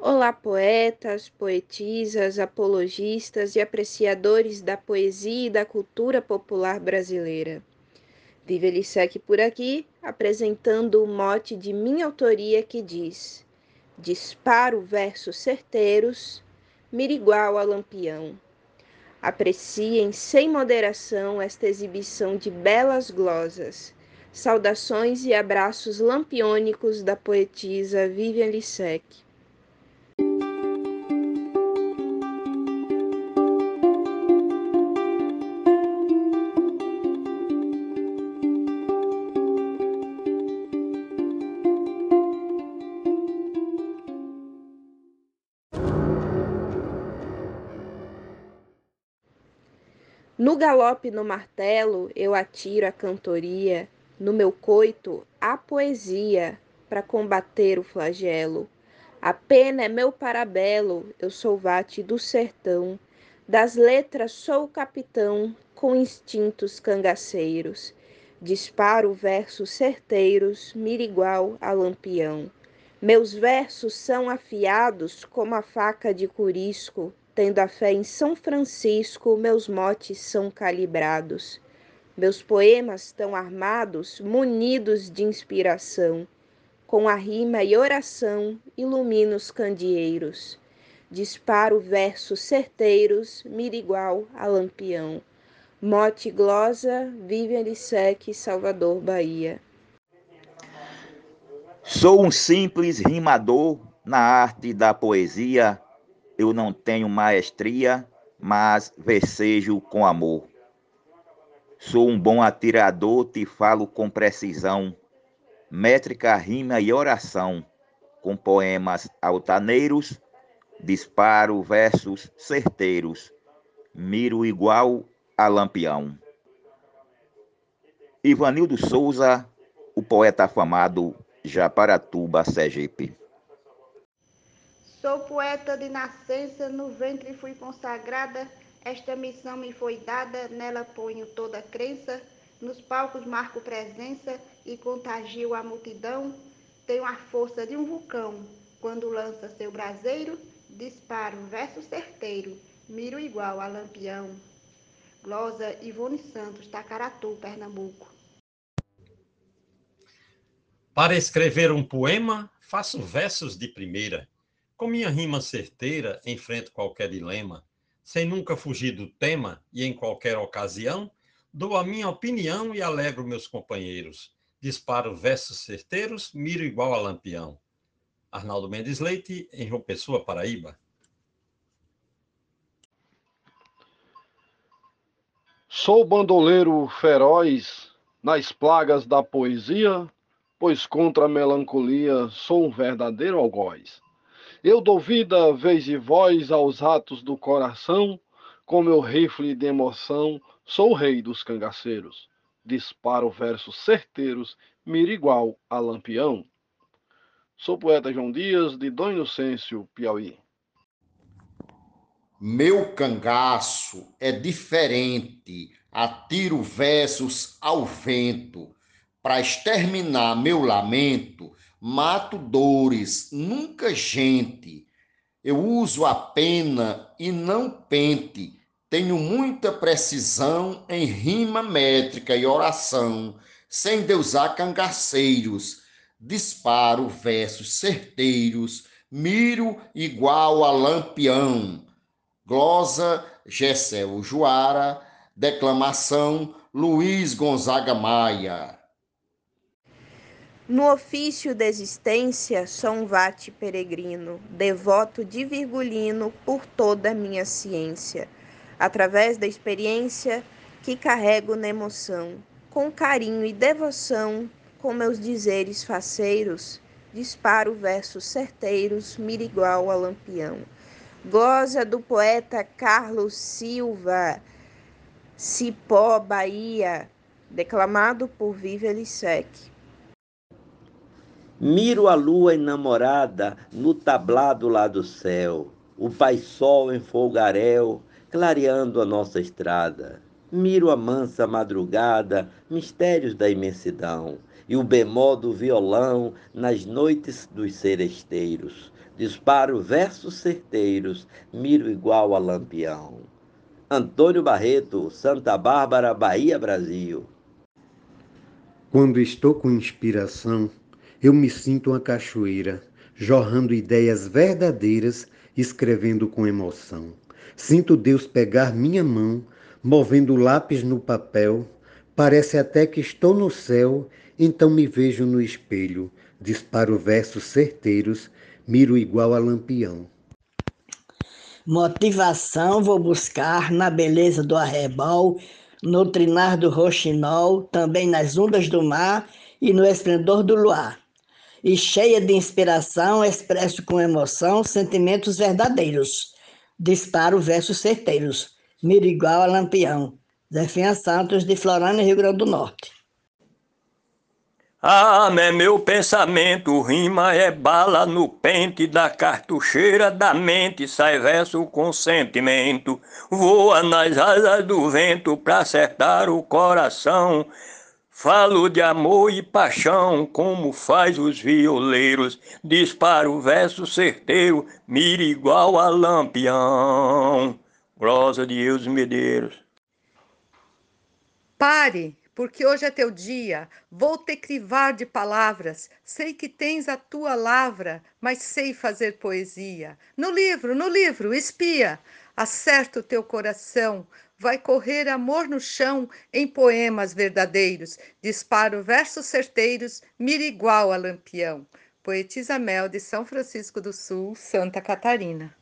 Olá, poetas, poetisas, apologistas e apreciadores da poesia e da cultura popular brasileira. Vive Lissec por aqui, apresentando o mote de minha autoria que diz: Disparo versos certeiros, mira igual a lampião. Apreciem sem moderação esta exibição de belas glosas. Saudações e abraços lampiônicos da poetisa Vivian Lissec. No galope no martelo eu atiro a cantoria, no meu coito a poesia para combater o flagelo. A pena é meu parabelo, eu sou vate do sertão, das letras sou o capitão, com instintos cangaceiros. Disparo versos certeiros, mira igual a lampião. Meus versos são afiados como a faca de curisco, Tendo a fé em São Francisco, meus motes são calibrados. Meus poemas estão armados, munidos de inspiração. Com a rima e oração, ilumino os candeeiros. Disparo versos certeiros, mira igual a lampião. Mote glosa, Vivian Lissec, Salvador, Bahia. Sou um simples rimador na arte da poesia eu não tenho maestria, mas versejo com amor. Sou um bom atirador, te falo com precisão, métrica, rima e oração, com poemas altaneiros, disparo versos certeiros, miro igual a lampião. Ivanildo Souza, o poeta afamado Japaratuba, Sergipe. Sou poeta de nascença, no ventre fui consagrada. Esta missão me foi dada, nela ponho toda crença. Nos palcos marco presença e contagio a multidão. Tenho a força de um vulcão. Quando lança seu braseiro, disparo verso certeiro, miro igual a lampião. Glosa Ivone Santos, Tacaratu, Pernambuco. Para escrever um poema, faço versos de primeira com minha rima certeira, enfrento qualquer dilema, sem nunca fugir do tema e em qualquer ocasião, dou a minha opinião e alegro meus companheiros. Disparo versos certeiros, miro igual a lampião. Arnaldo Mendes Leite, em João Pessoa, Paraíba. Sou bandoleiro feroz nas plagas da poesia, pois contra a melancolia sou um verdadeiro algoz. Eu dou vida, vez e voz aos atos do coração, com meu rifle de emoção, sou o rei dos cangaceiros. Disparo versos certeiros, mira igual a lampião. Sou poeta João Dias, de Dom Inocêncio, Piauí. Meu cangaço é diferente, atiro versos ao vento, para exterminar meu lamento mato dores, nunca gente. Eu uso a pena e não pente. Tenho muita precisão em rima métrica e oração, sem deusar cangaceiros. Disparo versos certeiros, miro igual a lampião. Glosa Gessel Juara, declamação Luiz Gonzaga Maia. No ofício da existência, sou um vate peregrino, devoto de Virgulino por toda a minha ciência, através da experiência que carrego na emoção, com carinho e devoção, com meus dizeres faceiros, disparo versos certeiros, mira igual a lampião. Goza do poeta Carlos Silva, Cipó, Bahia, declamado por Viva Lissec. Miro a lua enamorada no tablado lá do céu, o pai sol em folgaréu, clareando a nossa estrada. Miro a mansa madrugada, mistérios da imensidão, e o bemol do violão nas noites dos seresteiros. disparo versos certeiros, miro igual a lampião. Antônio Barreto, Santa Bárbara, Bahia, Brasil. Quando estou com inspiração, eu me sinto uma cachoeira, jorrando ideias verdadeiras, escrevendo com emoção. Sinto Deus pegar minha mão, movendo o lápis no papel. Parece até que estou no céu, então me vejo no espelho, disparo versos certeiros, miro igual a lampião. Motivação vou buscar na beleza do arrebol, no trinar do roxinol, também nas ondas do mar e no esplendor do luar. E cheia de inspiração, expresso com emoção sentimentos verdadeiros. Disparo versos certeiros, miro igual a lampião. Zefinha Santos, de Florânia, Rio Grande do Norte. Ah, é meu pensamento, rima é bala no pente da cartucheira da mente, sai verso com sentimento, voa nas asas do vento pra acertar o coração. Falo de amor e paixão, como faz os violeiros, disparo verso certeiro, mira igual a lampião. Glosa de Deus Medeiros. Pare, porque hoje é teu dia. Vou te crivar de palavras. Sei que tens a tua lavra, mas sei fazer poesia. No livro, no livro, espia. Acerta o teu coração. Vai correr amor no chão em poemas verdadeiros. Disparo versos certeiros, mira igual a lampião. Poetisa Mel de São Francisco do Sul, Santa Catarina.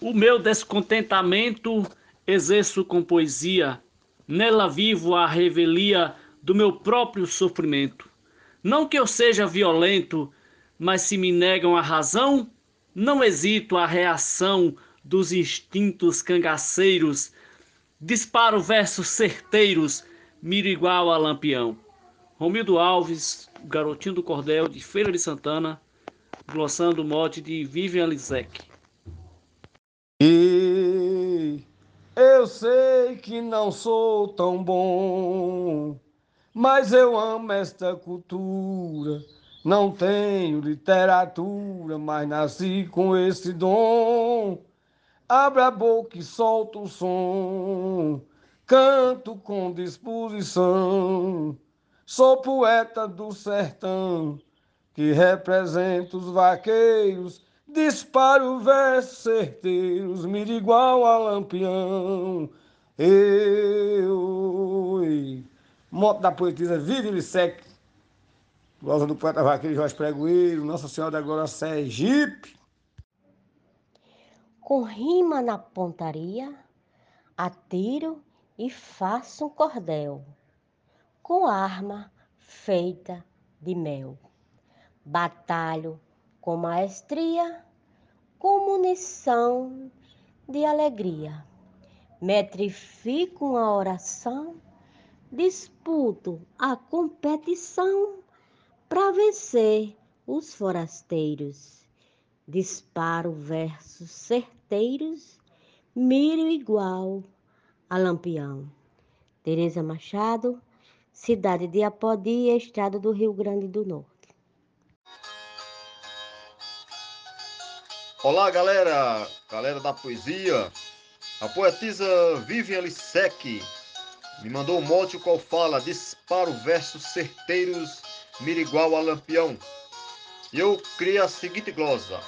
O meu descontentamento exerço com poesia nela vivo a revelia do meu próprio sofrimento. Não que eu seja violento, mas se me negam a razão, não hesito a reação dos instintos cangaceiros. Disparo versos certeiros, miro igual a lampião. Romildo Alves, garotinho do cordel de Feira de Santana, glossando o mote de Vivian Lisek. E eu sei que não sou tão bom, mas eu amo esta cultura. Não tenho literatura, mas nasci com esse dom. Abra a boca e solta o som, canto com disposição. Sou poeta do sertão, que representa os vaqueiros Disparo versos certeiros, mira igual a lampião. Eu, moto da poetisa Vivi Lissec, glosa do poeta vaqueiro Jorge Pregoeiro, Nossa Senhora da Glória Sergipe. Com rima na pontaria, atiro e faço um cordel, com arma feita de mel. Batalho com maestria com munição de alegria. Metrifico a oração, disputo a competição para vencer os forasteiros. Disparo versos certeiros, miro igual a lampião. Tereza Machado, cidade de Apodi, estado do Rio Grande do Norte. Olá, galera, galera da poesia. A poetisa Vivian Lissec me mandou um mote qual fala: disparo versos certeiros, mira igual a lampião. E eu criei a seguinte glosa: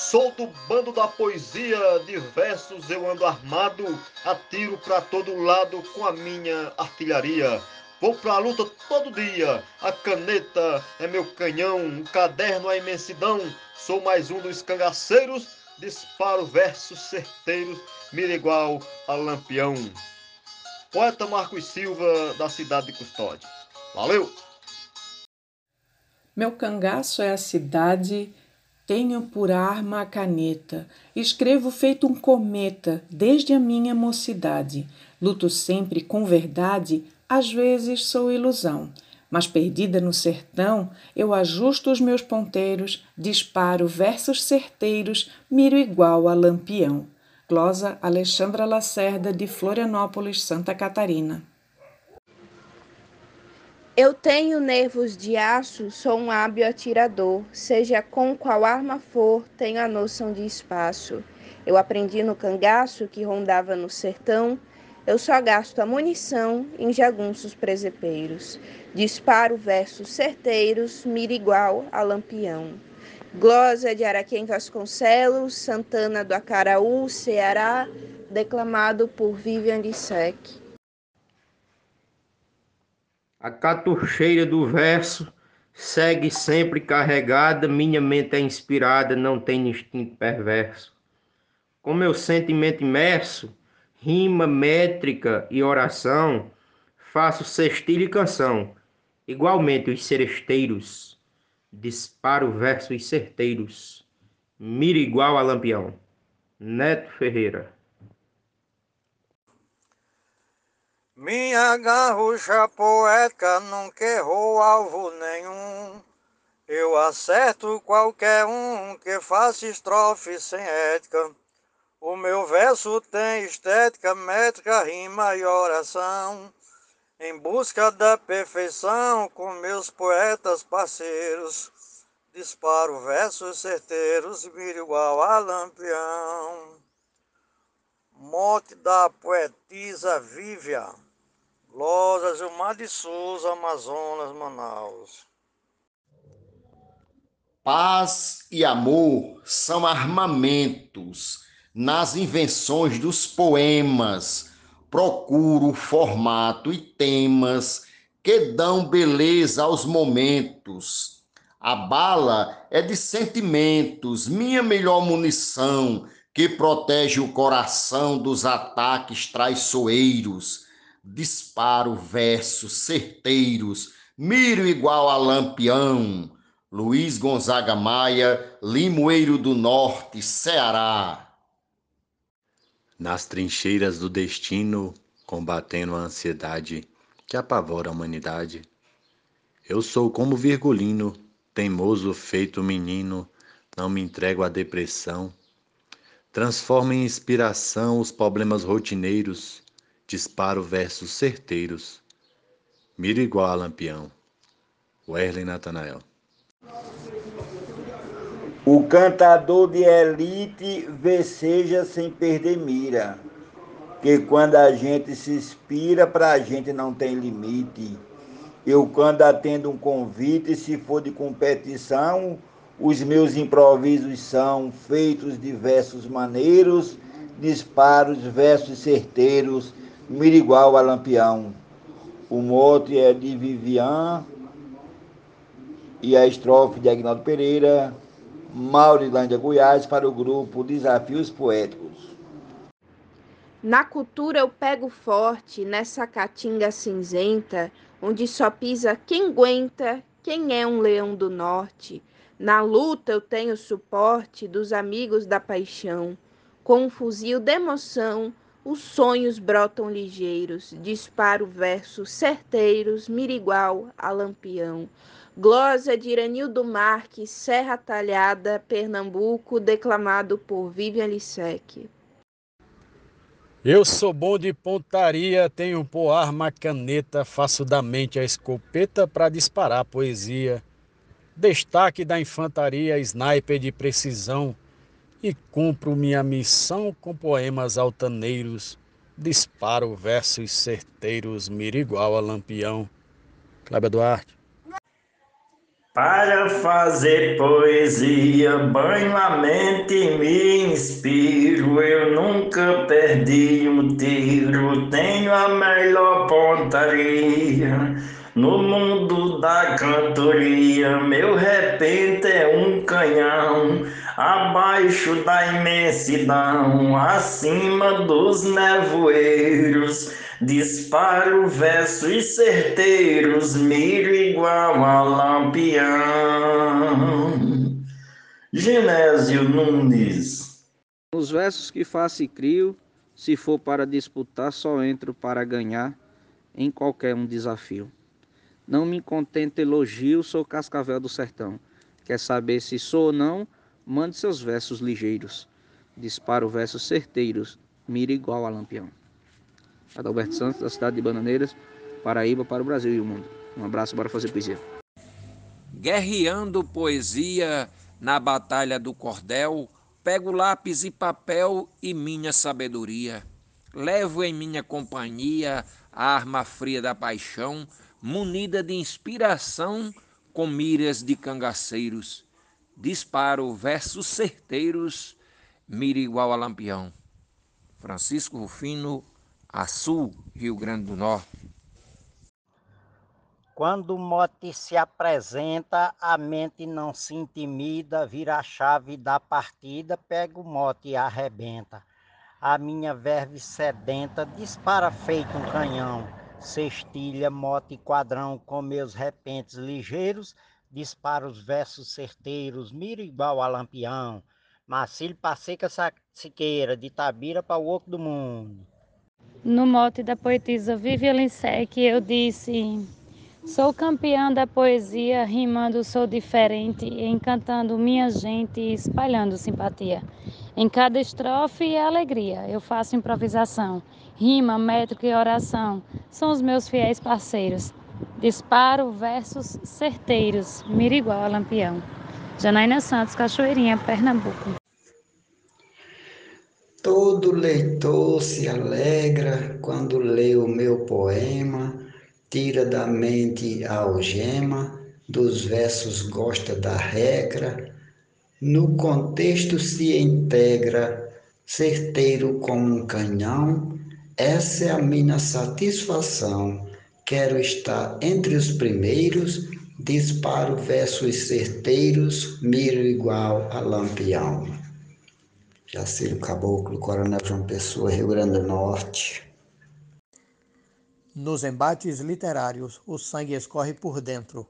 Sou do bando da poesia, de versos eu ando armado, atiro para todo lado com a minha artilharia. Vou pra luta todo dia, a caneta é meu canhão, o caderno é imensidão, Sou mais um dos cangaceiros, disparo versos certeiros, mira igual a lampião. Poeta Marcos Silva, da cidade de Custódia. Valeu! Meu cangaço é a cidade, tenho por arma a caneta, escrevo feito um cometa desde a minha mocidade. Luto sempre com verdade, às vezes sou ilusão mas perdida no sertão, eu ajusto os meus ponteiros, disparo versos certeiros, miro igual a lampião. Glosa Alexandra Lacerda, de Florianópolis, Santa Catarina. Eu tenho nervos de aço, sou um hábil atirador. Seja com qual arma for, tenho a noção de espaço. Eu aprendi no cangaço que rondava no sertão. Eu só gasto a munição em jagunços presepeiros. Disparo versos certeiros, mira igual a lampião. Glosa de Araquém Vasconcelos, Santana do Acaraú, Ceará, declamado por Vivian Lissec. A catucheira do verso segue sempre carregada, minha mente é inspirada, não tem instinto perverso. Com meu sentimento imerso, rima, métrica e oração, faço sextilha e canção. Igualmente os seresteiros, disparo versos certeiros, mira igual a lampião. Neto Ferreira Minha garrucha poética nunca errou alvo nenhum. Eu acerto qualquer um que faça estrofe sem ética. O meu verso tem estética, métrica, rima e oração. Em busca da perfeição com meus poetas parceiros. Disparo versos certeiros, vira igual a lampião. Morte da poetisa Vívia. Lojas, Gilmar de Souza, Amazonas, Manaus. Paz e amor são armamentos nas invenções dos poemas. Procuro formato e temas que dão beleza aos momentos. A bala é de sentimentos, minha melhor munição, que protege o coração dos ataques traiçoeiros disparo versos certeiros, miro igual a lampião. Luiz Gonzaga Maia, Limoeiro do Norte, Ceará. Nas trincheiras do destino, combatendo a ansiedade que apavora a humanidade, eu sou como Virgulino, teimoso feito menino, não me entrego à depressão. Transformo em inspiração os problemas rotineiros disparo versos certeiros, miro igual a lampião. Werley Natanael. O cantador de elite veceja sem perder mira, que quando a gente se inspira, para a gente não tem limite. Eu, quando atendo um convite, se for de competição, os meus improvisos são feitos de versos maneiros, disparos, versos certeiros, Mirigual a Lampião. O mote é de Vivian e a estrofe de Agnaldo Pereira, Maurilândia, Goiás, para o grupo Desafios Poéticos. Na cultura eu pego forte, nessa caatinga cinzenta, onde só pisa quem aguenta, quem é um leão do norte. Na luta eu tenho suporte dos amigos da paixão, com um fuzil de emoção, os sonhos brotam ligeiros, disparo versos certeiros, mirigual a lampião. Glosa de Iranildo Marques, Serra Talhada, Pernambuco, declamado por Vivian Lissec. Eu sou bom de pontaria, tenho por arma caneta, faço da mente a escopeta para disparar poesia. Destaque da infantaria, sniper de precisão, e cumpro minha missão com poemas altaneiros, disparo versos certeiros, mira igual a lampião. Cláudio Duarte. Para fazer poesia, banho a mente e me inspiro. Eu nunca perdi um tiro, tenho a melhor pontaria. No mundo da cantoria, meu repente é um canhão abaixo da imensidão, acima dos nevoeiros, disparo versos certeiros, miro igual a lampião. Genésio Nunes. Os versos que faço e crio, se for para disputar, só entro para ganhar em qualquer um desafio. Não me contento elogio, sou cascavel do sertão. Quer saber se sou ou não? Mande seus versos ligeiros. Disparo versos certeiros. Mira igual a lampião. Adalberto Santos, da cidade de Bananeiras, Paraíba, para o Brasil e o mundo. Um abraço, bora fazer poesia. Guerreando poesia na batalha do cordel, pego lápis e papel e minha sabedoria. Levo em minha companhia a arma fria da paixão, munida de inspiração, com miras de cangaceiros. Disparo versos certeiros, mira igual a lampião. Francisco Rufino, Açu, Rio Grande do Norte. Quando o mote se apresenta, a mente não se intimida, vira a chave da partida, pega o mote e arrebenta. A minha verve sedenta dispara feito um canhão, cestilha, mote e quadrão com meus repentes ligeiros, dispara os versos certeiros, mira igual a lampião. Marcílio Passeca Siqueira, de Tabira para o oco do mundo. No mote da poetisa Vivian que eu disse Sou campeã da poesia, rimando sou diferente, encantando minha gente e espalhando simpatia. Em cada estrofe é alegria, eu faço improvisação, rima, métrica e oração, são os meus fiéis parceiros. Disparo versos certeiros, mira igual a lampião. Janaína Santos, Cachoeirinha, Pernambuco. Todo leitor se alegra quando lê o meu poema tira da mente a algema, dos versos gosta da regra, no contexto se integra, certeiro como um canhão, essa é a minha satisfação. Quero estar entre os primeiros, disparo versos certeiros, miro igual a lampião. Jaciro Caboclo, Coronel João Pessoa, Rio Grande do Norte. Nos embates literários, o sangue escorre por dentro.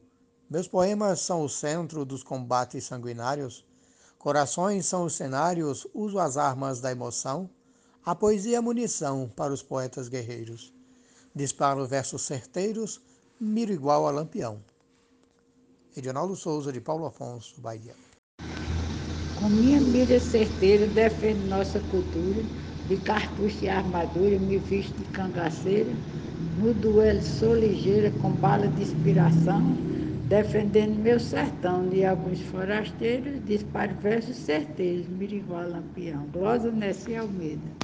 Meus poemas são o centro dos combates sanguinários. Corações são os cenários, uso as armas da emoção. A poesia é munição para os poetas guerreiros. Disparo versos certeiros, miro igual a lampião. Edinaldo Souza, de Paulo Afonso, Bahia. Com minha mira certeira, defendo nossa cultura, de cartucho e armadura, me visto de cangaceira no duelo sou ligeira com bala de inspiração, defendendo meu sertão de alguns forasteiros, disparo versos certeiros, mirigual lampião. Glosa Nessi Almeida.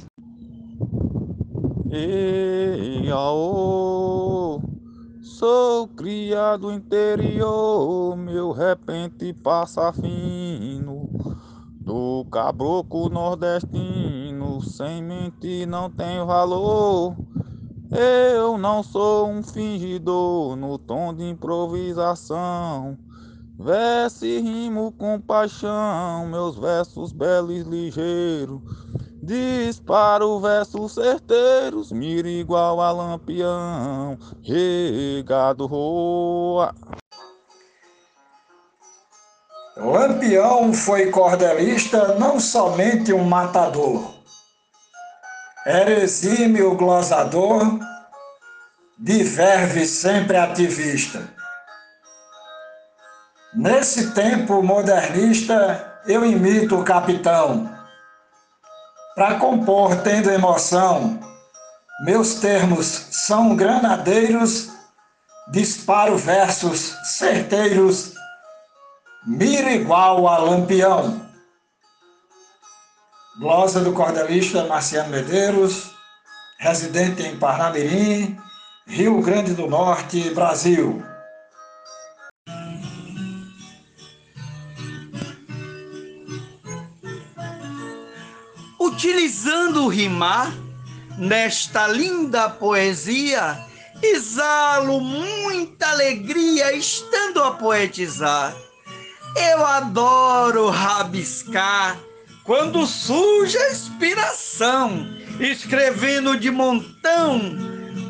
Ei, aô, sou criado interior, meu repente passa fino, do caboclo nordestino, sem mentir não tem valor. Eu não sou um fingidor no tom de improvisação. Verso e rimo com paixão, meus versos belos e ligeiros. Disparo versos certeiros, mira igual a lampião, regado roa. Lampião foi cordelista, não somente um matador era exímio glosador, de verve sempre ativista. Nesse tempo modernista, eu imito o capitão. Para compor tendo emoção, meus termos são granadeiros, disparo versos certeiros, mira igual a lampião. Glosa do cordelista Marciano Medeiros, residente em Parnamirim, Rio Grande do Norte, Brasil. Utilizando rimar, nesta linda poesia, exalo muita alegria estando a poetizar. Eu adoro rabiscar quando surge a inspiração, escrevendo de montão,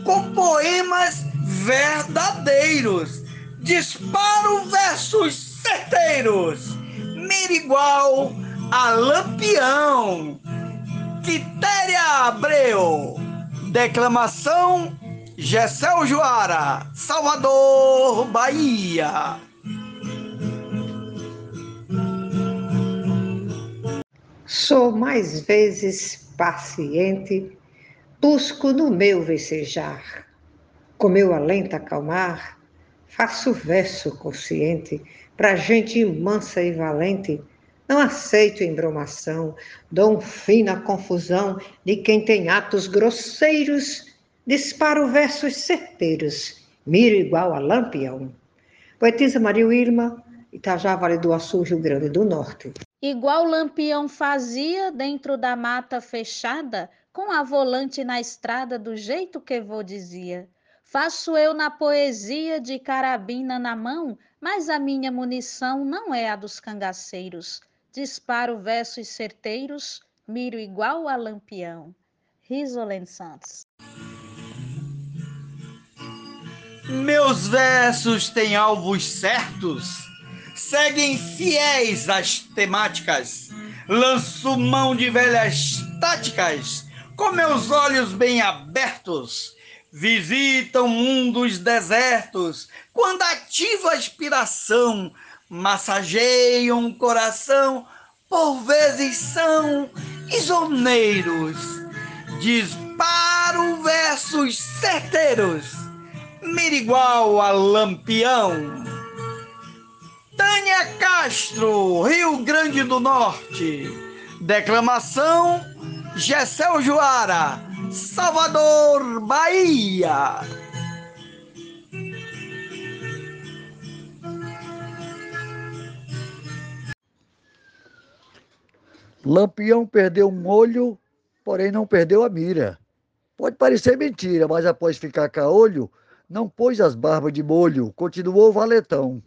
com poemas verdadeiros, disparo versos certeiros, mira igual a Lampião, Quitéria Abreu, declamação Gessel Joara, Salvador, Bahia. Sou mais vezes paciente, busco no meu vecejar, com meu alento acalmar, Faço verso consciente pra gente mansa e valente. Não aceito embromação, dou um fim na confusão de quem tem atos grosseiros. Disparo versos certeiros, miro igual a lampião. Poetisa Maria Irma, Itajá, Vale do Açu, Rio Grande do Norte. Igual Lampião fazia dentro da mata fechada, com a volante na estrada, do jeito que vou dizia. Faço eu na poesia de carabina na mão, mas a minha munição não é a dos cangaceiros. Disparo versos certeiros, miro igual a lampião. Risolene Santos. Meus versos têm alvos certos, seguem fiéis às temáticas. Lanço mão de velhas táticas, com meus olhos bem abertos. Visitam mundos desertos, quando ativa a inspiração, massageiam o coração, por vezes são isoneiros. Disparo versos certeiros, mira igual a lampião. Tânia Castro, Rio Grande do Norte. Declamação: Gessel Joara, Salvador, Bahia. Lampião perdeu um olho, porém não perdeu a mira. Pode parecer mentira, mas após ficar caolho, não pôs as barbas de molho, continuou valetão.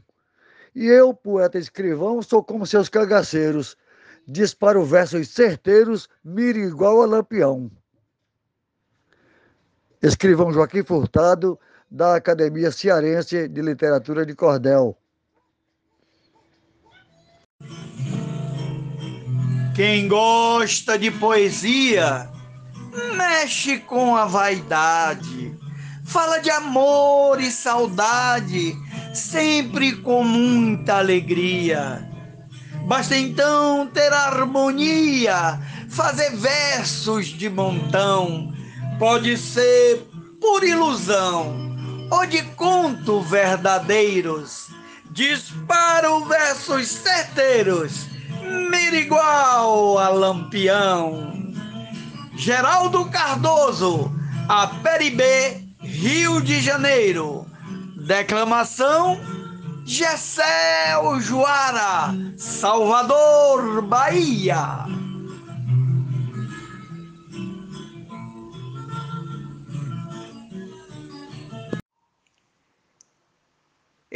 E eu, poeta escrivão, sou como seus cangaceiros. Disparo versos certeiros, mire igual a lampião. Escrivão Joaquim Furtado, da Academia Cearense de Literatura de Cordel. Quem gosta de poesia mexe com a vaidade, fala de amor e saudade sempre com muita alegria. Basta então ter harmonia, fazer versos de montão. Pode ser por ilusão ou de conto verdadeiros. Disparo versos certeiros, mira igual a lampião. Geraldo Cardoso, a Peribê, Rio de Janeiro. Declamação: Gessel Joara, Salvador, Bahia.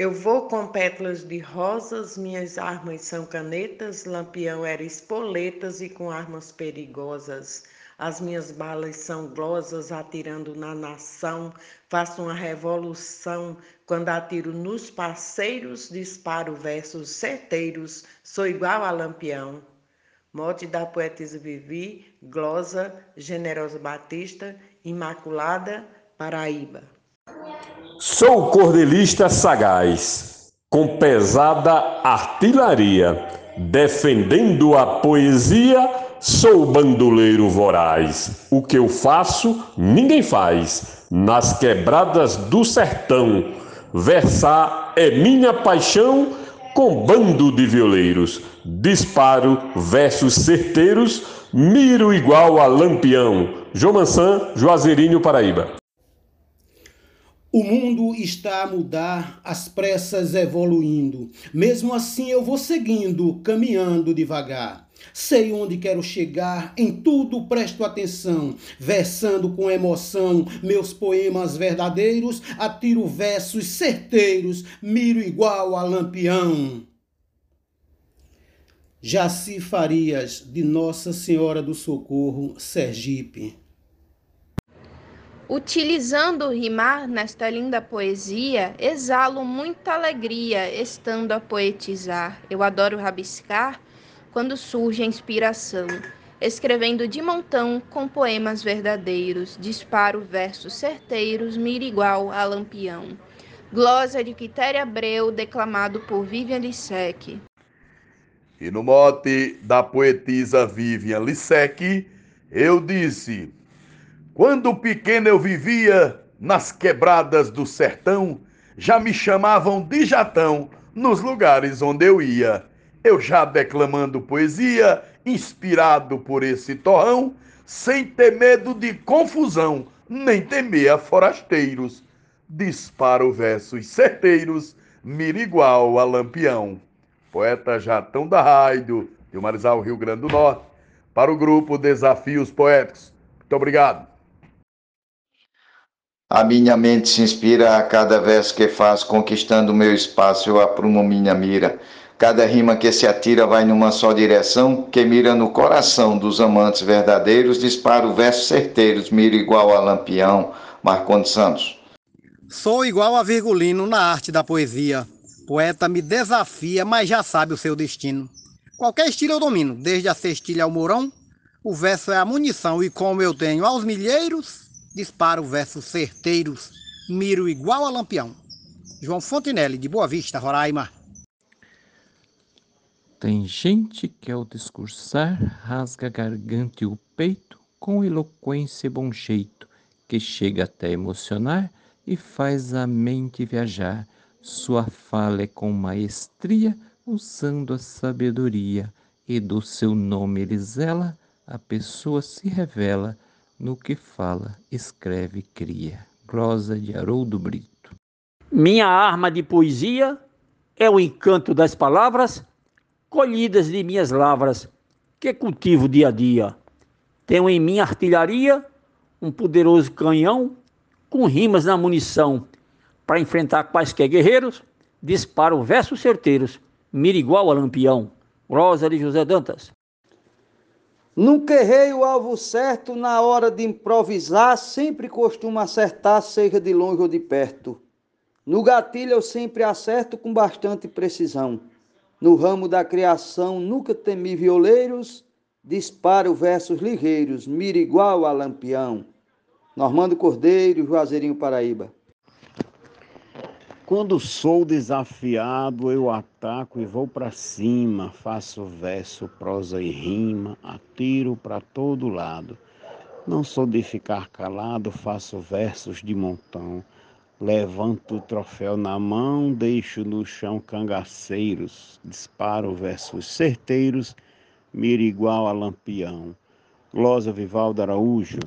Eu vou com pétalas de rosas, minhas armas são canetas, lampião era espoletas e com armas perigosas. As minhas balas são glosas, atirando na nação. Faço uma revolução quando atiro nos parceiros, disparo versos certeiros. Sou igual a lampião. Mote da poetisa Vivi, glosa, generosa Batista, Imaculada, Paraíba. Sou cordelista sagaz, com pesada artilharia, defendendo a poesia Sou bandoleiro voraz. O que eu faço, ninguém faz. Nas quebradas do sertão, versar é minha paixão com bando de violeiros. Disparo versos certeiros, miro igual a lampião. João Mansan, Juazeirinho, Paraíba. O mundo está a mudar, as pressas evoluindo. Mesmo assim eu vou seguindo, caminhando devagar. Sei onde quero chegar, em tudo presto atenção, versando com emoção meus poemas verdadeiros, atiro versos certeiros, miro igual a lampião. Jaci Farias, de Nossa Senhora do Socorro, Sergipe. Utilizando o rimar nesta linda poesia, exalo muita alegria estando a poetizar. Eu adoro rabiscar quando surge a inspiração, escrevendo de montão com poemas verdadeiros, disparo versos certeiros, mira igual a lampião. Glosa de Quitéria Abreu, declamado por Vivian Lissec. E no mote da poetisa Vivian Lissec, eu disse: Quando pequeno eu vivia nas quebradas do sertão, já me chamavam de Jatão nos lugares onde eu ia. Eu já declamando poesia, inspirado por esse torrão, sem ter medo de confusão, nem temer a forasteiros. Disparo versos certeiros, mira igual a lampião. Poeta Jatão da Raido, de Marizal, Rio Grande do Norte, para o grupo Desafios Poéticos. Muito obrigado. A minha mente se inspira a cada verso que faz, conquistando meu espaço, eu aprumo minha mira. Cada rima que se atira vai numa só direção, que mira no coração dos amantes verdadeiros, disparo versos certeiros, mira igual a lampião. Marcondes Santos. Sou igual a Virgulino na arte da poesia. Poeta me desafia, mas já sabe o seu destino. Qualquer estilo eu domino, desde a cestilha ao mourão. O verso é a munição, e como eu tenho aos milheiros, disparo versos certeiros, miro igual a lampião. João Fontinelli, de Boa Vista, Roraima. Tem gente que ao discursar rasga a garganta e o peito com eloquência e bom jeito, que chega até emocionar e faz a mente viajar. Sua fala é com maestria, usando a sabedoria, e do seu nome ele zela, a pessoa se revela no que fala, escreve e cria. Glosa de Haroldo Brito. Minha arma de poesia é o encanto das palavras colhidas de minhas lavras, que cultivo dia a dia. Tenho em minha artilharia um poderoso canhão com rimas na munição. Para enfrentar quaisquer guerreiros, disparo versos certeiros, mira igual a lampião. Rosa de José Dantas. Nunca errei o alvo certo na hora de improvisar, sempre costumo acertar, seja de longe ou de perto. No gatilho eu sempre acerto com bastante precisão. No ramo da criação nunca temi violeiros, disparo versos ligeiros, mira igual a lampião. Normando Cordeiro, Juazeirinho Paraíba. Quando sou desafiado, eu ataco e vou para cima, faço verso, prosa e rima, atiro para todo lado. Não sou de ficar calado, faço versos de montão. Levanto o troféu na mão, deixo no chão cangaceiros, disparo versos certeiros, mira igual a lampião. Glosa Vivaldo Araújo.